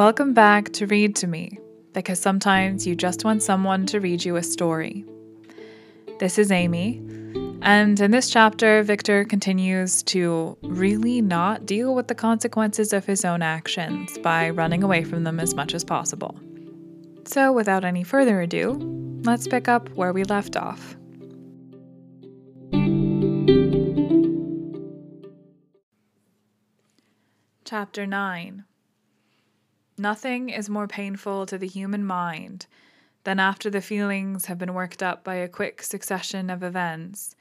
Welcome back to Read to Me, because sometimes you just want someone to read you a story. This is Amy, and in this chapter, Victor continues to really not deal with the consequences of his own actions by running away from them as much as possible. So, without any further ado, let's pick up where we left off. Chapter 9 Nothing is more painful to the human mind than after the feelings have been worked up by a quick succession of events,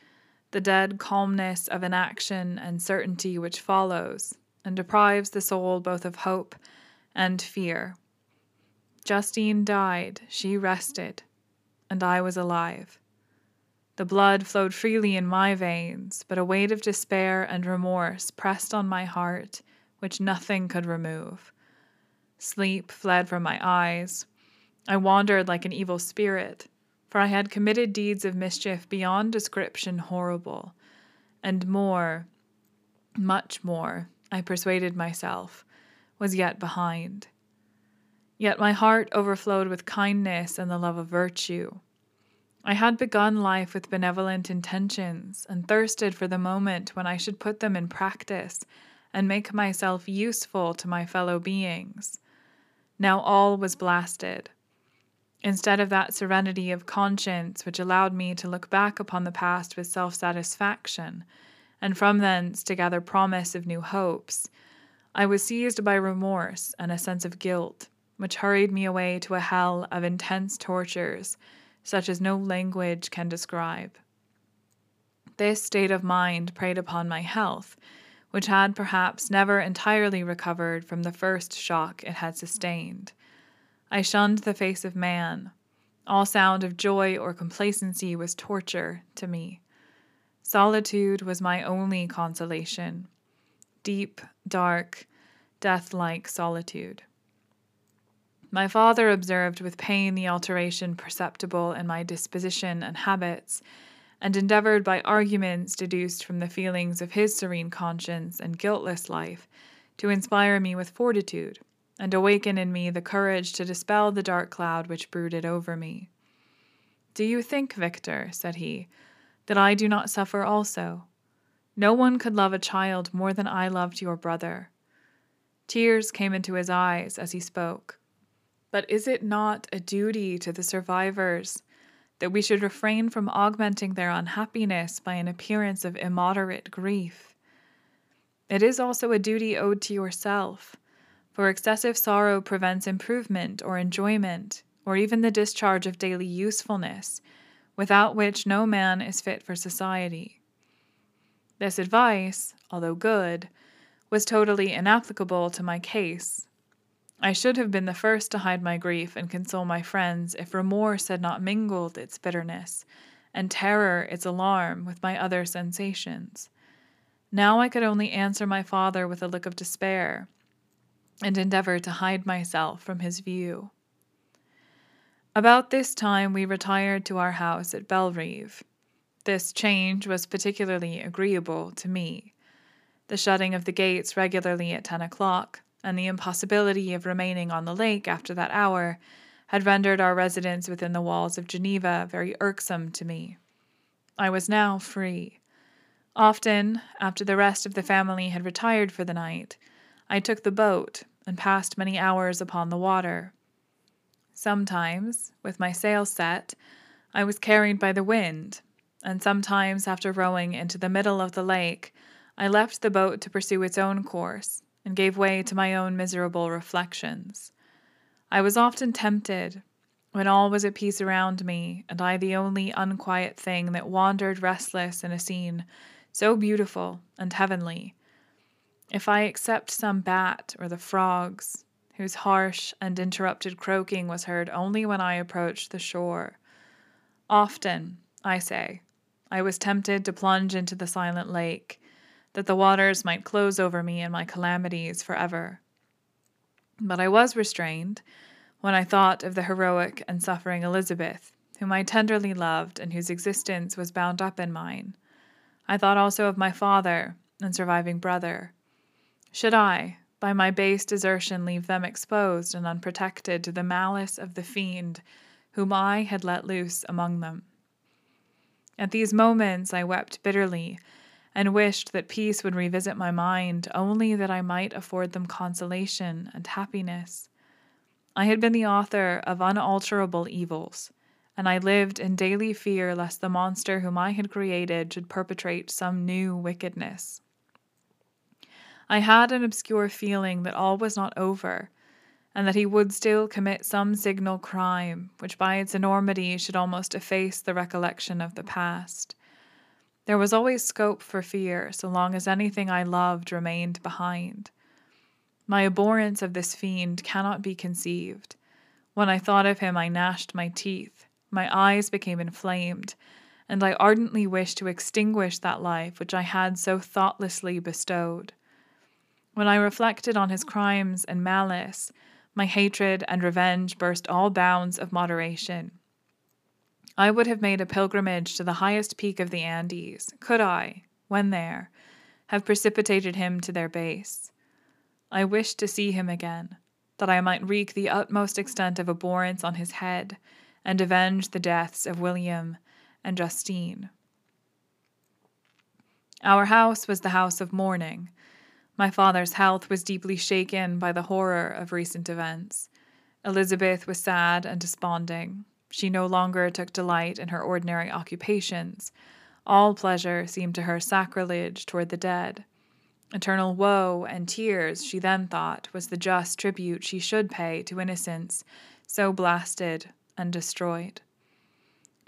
the dead calmness of inaction and certainty which follows, and deprives the soul both of hope and fear. Justine died, she rested, and I was alive. The blood flowed freely in my veins, but a weight of despair and remorse pressed on my heart which nothing could remove. Sleep fled from my eyes. I wandered like an evil spirit, for I had committed deeds of mischief beyond description horrible, and more, much more, I persuaded myself, was yet behind. Yet my heart overflowed with kindness and the love of virtue. I had begun life with benevolent intentions and thirsted for the moment when I should put them in practice and make myself useful to my fellow beings. Now all was blasted. Instead of that serenity of conscience which allowed me to look back upon the past with self satisfaction, and from thence to gather promise of new hopes, I was seized by remorse and a sense of guilt, which hurried me away to a hell of intense tortures, such as no language can describe. This state of mind preyed upon my health which had perhaps never entirely recovered from the first shock it had sustained. I shunned the face of man. All sound of joy or complacency was torture to me. Solitude was my only consolation deep, dark, death like solitude. My father observed with pain the alteration perceptible in my disposition and habits and endeavored by arguments deduced from the feelings of his serene conscience and guiltless life to inspire me with fortitude and awaken in me the courage to dispel the dark cloud which brooded over me. Do you think, Victor, said he, that I do not suffer also? No one could love a child more than I loved your brother. Tears came into his eyes as he spoke. But is it not a duty to the survivors that we should refrain from augmenting their unhappiness by an appearance of immoderate grief. It is also a duty owed to yourself, for excessive sorrow prevents improvement or enjoyment, or even the discharge of daily usefulness, without which no man is fit for society. This advice, although good, was totally inapplicable to my case, I should have been the first to hide my grief and console my friends if remorse had not mingled its bitterness, and terror its alarm, with my other sensations. Now I could only answer my father with a look of despair, and endeavor to hide myself from his view. About this time we retired to our house at Belrive. This change was particularly agreeable to me. The shutting of the gates regularly at ten o'clock, and the impossibility of remaining on the lake after that hour had rendered our residence within the walls of Geneva very irksome to me. I was now free. Often, after the rest of the family had retired for the night, I took the boat and passed many hours upon the water. Sometimes, with my sail set, I was carried by the wind, and sometimes, after rowing into the middle of the lake, I left the boat to pursue its own course and gave way to my own miserable reflections. I was often tempted, when all was at peace around me, and I the only unquiet thing that wandered restless in a scene so beautiful and heavenly. If I except some bat or the frogs, whose harsh and interrupted croaking was heard only when I approached the shore. Often, I say, I was tempted to plunge into the silent lake, that the waters might close over me and my calamities forever. But I was restrained when I thought of the heroic and suffering Elizabeth, whom I tenderly loved and whose existence was bound up in mine. I thought also of my father and surviving brother. Should I, by my base desertion leave them exposed and unprotected to the malice of the fiend whom I had let loose among them. At these moments I wept bitterly and wished that peace would revisit my mind, only that I might afford them consolation and happiness. I had been the author of unalterable evils, and I lived in daily fear lest the monster whom I had created should perpetrate some new wickedness. I had an obscure feeling that all was not over, and that he would still commit some signal crime which by its enormity should almost efface the recollection of the past. There was always scope for fear so long as anything I loved remained behind. My abhorrence of this fiend cannot be conceived. When I thought of him, I gnashed my teeth, my eyes became inflamed, and I ardently wished to extinguish that life which I had so thoughtlessly bestowed. When I reflected on his crimes and malice, my hatred and revenge burst all bounds of moderation. I would have made a pilgrimage to the highest peak of the Andes, could I, when there, have precipitated him to their base. I wished to see him again, that I might wreak the utmost extent of abhorrence on his head and avenge the deaths of William and Justine. Our house was the house of mourning. My father's health was deeply shaken by the horror of recent events. Elizabeth was sad and desponding. She no longer took delight in her ordinary occupations. All pleasure seemed to her sacrilege toward the dead. Eternal woe and tears, she then thought, was the just tribute she should pay to innocence so blasted and destroyed.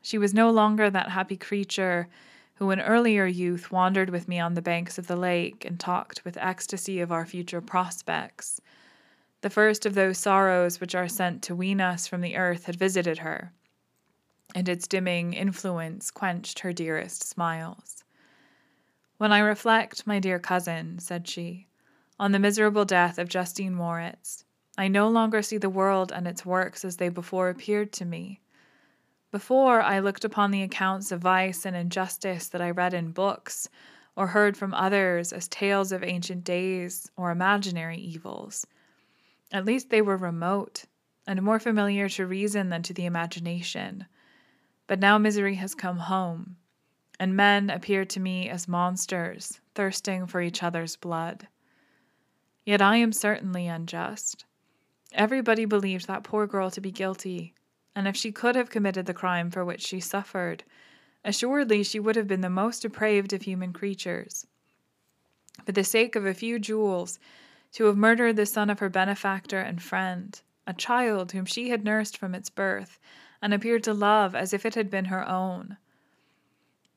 She was no longer that happy creature who in earlier youth wandered with me on the banks of the lake and talked with ecstasy of our future prospects. The first of those sorrows which are sent to wean us from the earth had visited her, and its dimming influence quenched her dearest smiles. When I reflect, my dear cousin, said she, on the miserable death of Justine Moritz, I no longer see the world and its works as they before appeared to me. Before, I looked upon the accounts of vice and injustice that I read in books or heard from others as tales of ancient days or imaginary evils. At least they were remote and more familiar to reason than to the imagination. But now misery has come home, and men appear to me as monsters thirsting for each other's blood. Yet I am certainly unjust. Everybody believed that poor girl to be guilty, and if she could have committed the crime for which she suffered, assuredly she would have been the most depraved of human creatures. For the sake of a few jewels, to have murdered the son of her benefactor and friend, a child whom she had nursed from its birth, and appeared to love as if it had been her own.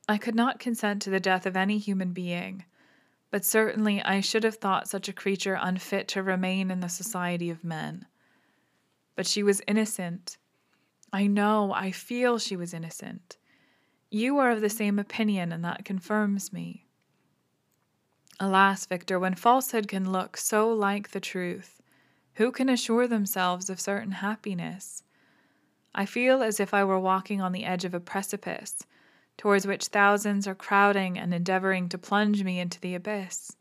I could not consent to the death of any human being, but certainly I should have thought such a creature unfit to remain in the society of men. But she was innocent. I know, I feel she was innocent. You are of the same opinion, and that confirms me. Alas, Victor, when falsehood can look so like the truth, who can assure themselves of certain happiness? I feel as if I were walking on the edge of a precipice, towards which thousands are crowding and endeavoring to plunge me into the abyss.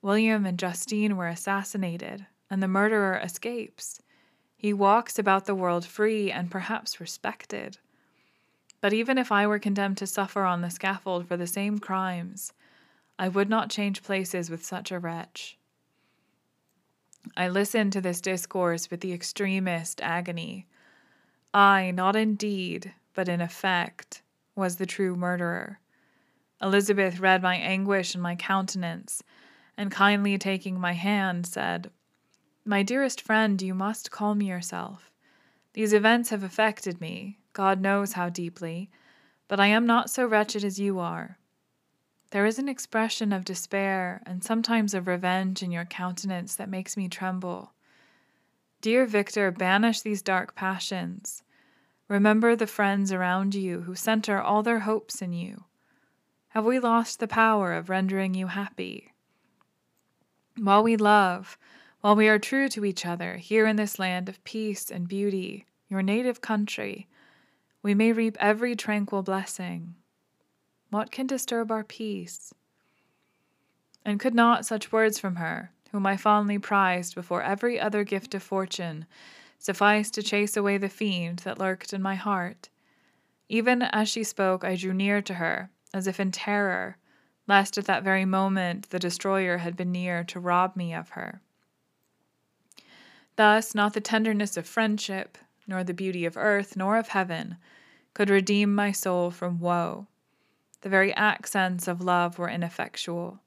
William and Justine were assassinated, and the murderer escapes. He walks about the world free and perhaps respected. But even if I were condemned to suffer on the scaffold for the same crimes, I would not change places with such a wretch. I listened to this discourse with the extremest agony. I, not in deed, but in effect, was the true murderer. Elizabeth read my anguish in my countenance, and kindly taking my hand, said, My dearest friend, you must calm yourself. These events have affected me, God knows how deeply, but I am not so wretched as you are. There is an expression of despair and sometimes of revenge in your countenance that makes me tremble. Dear Victor, banish these dark passions. Remember the friends around you who center all their hopes in you. Have we lost the power of rendering you happy? While we love, while we are true to each other here in this land of peace and beauty, your native country, we may reap every tranquil blessing. What can disturb our peace? And could not such words from her, whom I fondly prized before every other gift of fortune, suffice to chase away the fiend that lurked in my heart. Even as she spoke, I drew near to her, as if in terror, lest at that very moment the destroyer had been near to rob me of her. Thus, not the tenderness of friendship, nor the beauty of earth, nor of heaven, could redeem my soul from woe. The very accents of love were ineffectual.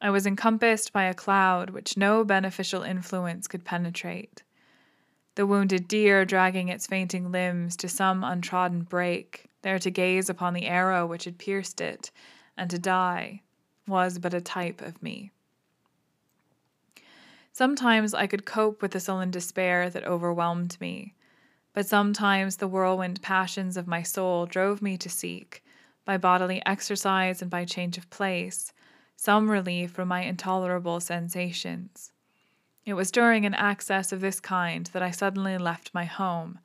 I was encompassed by a cloud which no beneficial influence could penetrate. The wounded deer dragging its fainting limbs to some untrodden brake, there to gaze upon the arrow which had pierced it, and to die, was but a type of me. Sometimes I could cope with the sullen despair that overwhelmed me, but sometimes the whirlwind passions of my soul drove me to seek, by bodily exercise and by change of place, some relief from my intolerable sensations. It was during an access of this kind that I suddenly left my home,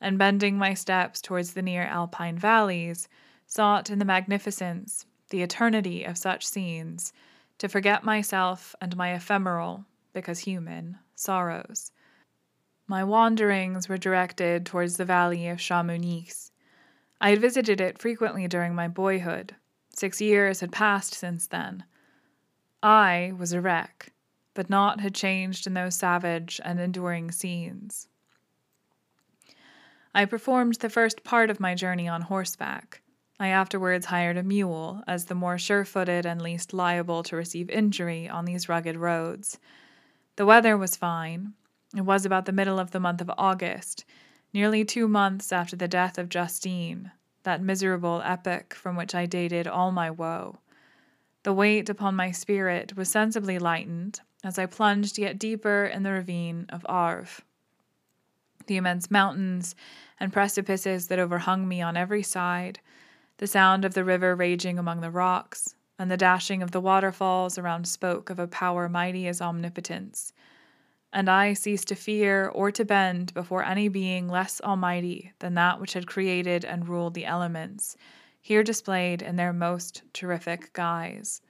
and bending my steps towards the near alpine valleys, sought in the magnificence, the eternity of such scenes, to forget myself and my ephemeral, because human, sorrows. My wanderings were directed towards the valley of Chamonix. I had visited it frequently during my boyhood. Six years had passed since then. I was a wreck, but naught had changed in those savage and enduring scenes. I performed the first part of my journey on horseback. I afterwards hired a mule, as the more sure footed and least liable to receive injury on these rugged roads. The weather was fine. It was about the middle of the month of August, nearly two months after the death of Justine, that miserable epoch from which I dated all my woe. The weight upon my spirit was sensibly lightened as I plunged yet deeper in the ravine of Arve. The immense mountains and precipices that overhung me on every side, the sound of the river raging among the rocks, and the dashing of the waterfalls around spoke of a power mighty as omnipotence. And I ceased to fear or to bend before any being less almighty than that which had created and ruled the elements, here displayed in their most terrific guise.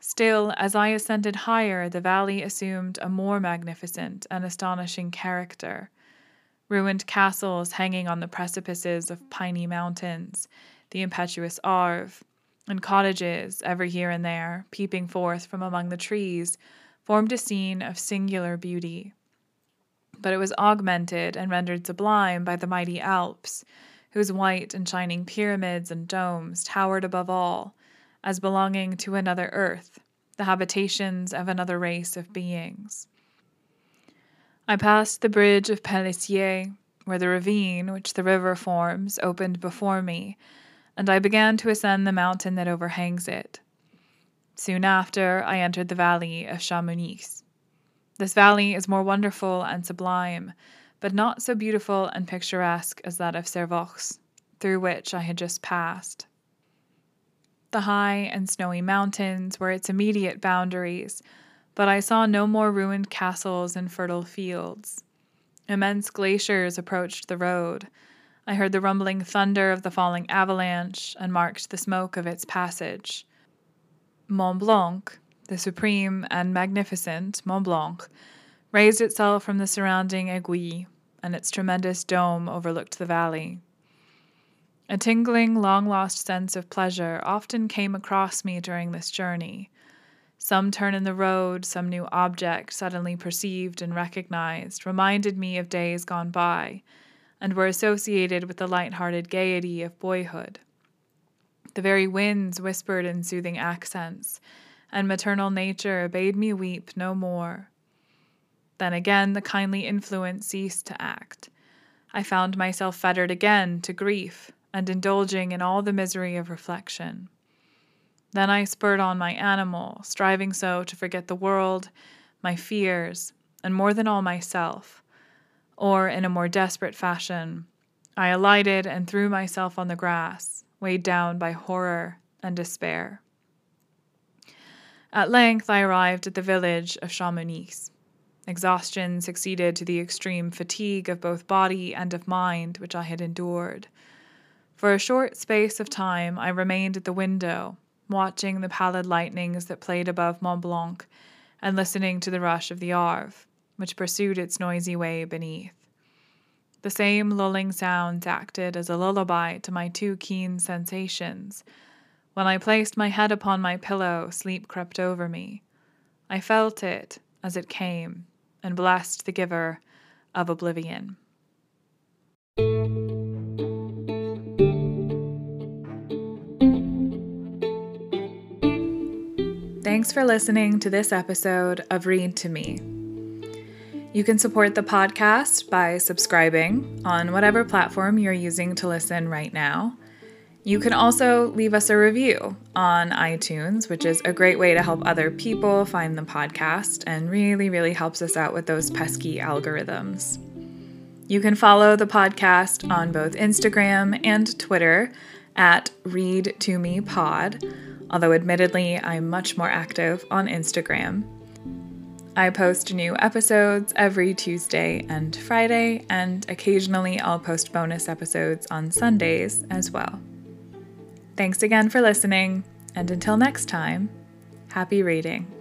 Still, as I ascended higher, the valley assumed a more magnificent and astonishing character. Ruined castles hanging on the precipices of piny mountains, the impetuous Arve, and cottages, every here and there, peeping forth from among the trees, formed a scene of singular beauty. But it was augmented and rendered sublime by the mighty Alps, whose white and shining pyramids and domes towered above all, as belonging to another earth, the habitations of another race of beings. I passed the bridge of Pelissier, where the ravine which the river forms opened before me, and I began to ascend the mountain that overhangs it. Soon after, I entered the valley of Chamonix. This valley is more wonderful and sublime but not so beautiful and picturesque as that of Servox, through which I had just passed. The high and snowy mountains were its immediate boundaries, but I saw no more ruined castles and fertile fields. Immense glaciers approached the road. I heard the rumbling thunder of the falling avalanche and marked the smoke of its passage. Mont Blanc, the supreme and magnificent Mont Blanc, raised itself from the surrounding aiguille, and its tremendous dome overlooked the valley. A tingling, long lost sense of pleasure often came across me during this journey. Some turn in the road, some new object suddenly perceived and recognized, reminded me of days gone by, and were associated with the light hearted gaiety of boyhood. The very winds whispered in soothing accents, and maternal nature bade me weep no more. Then again the kindly influence ceased to act. I found myself fettered again to grief and indulging in all the misery of reflection. Then I spurred on my animal, striving so to forget the world, my fears, and more than all myself. Or, in a more desperate fashion, I alighted and threw myself on the grass, weighed down by horror and despair. At length I arrived at the village of Chamonix. Exhaustion succeeded to the extreme fatigue of both body and of mind which I had endured. For a short space of time I remained at the window, watching the pallid lightnings that played above Mont Blanc, and listening to the rush of the Arve, which pursued its noisy way beneath. The same lulling sounds acted as a lullaby to my too keen sensations. When I placed my head upon my pillow, sleep crept over me. I felt it as it came and blessed the giver of oblivion. Thanks for listening to this episode of Read to Me. You can support the podcast by subscribing on whatever platform you're using to listen right now. You can also leave us a review on iTunes, which is a great way to help other people find the podcast and really, really helps us out with those pesky algorithms. You can follow the podcast on both Instagram and Twitter at Read to Me Pod, although admittedly, I'm much more active on Instagram. I post new episodes every Tuesday and Friday, and occasionally I'll post bonus episodes on Sundays as well. Thanks again for listening, and until next time, happy reading.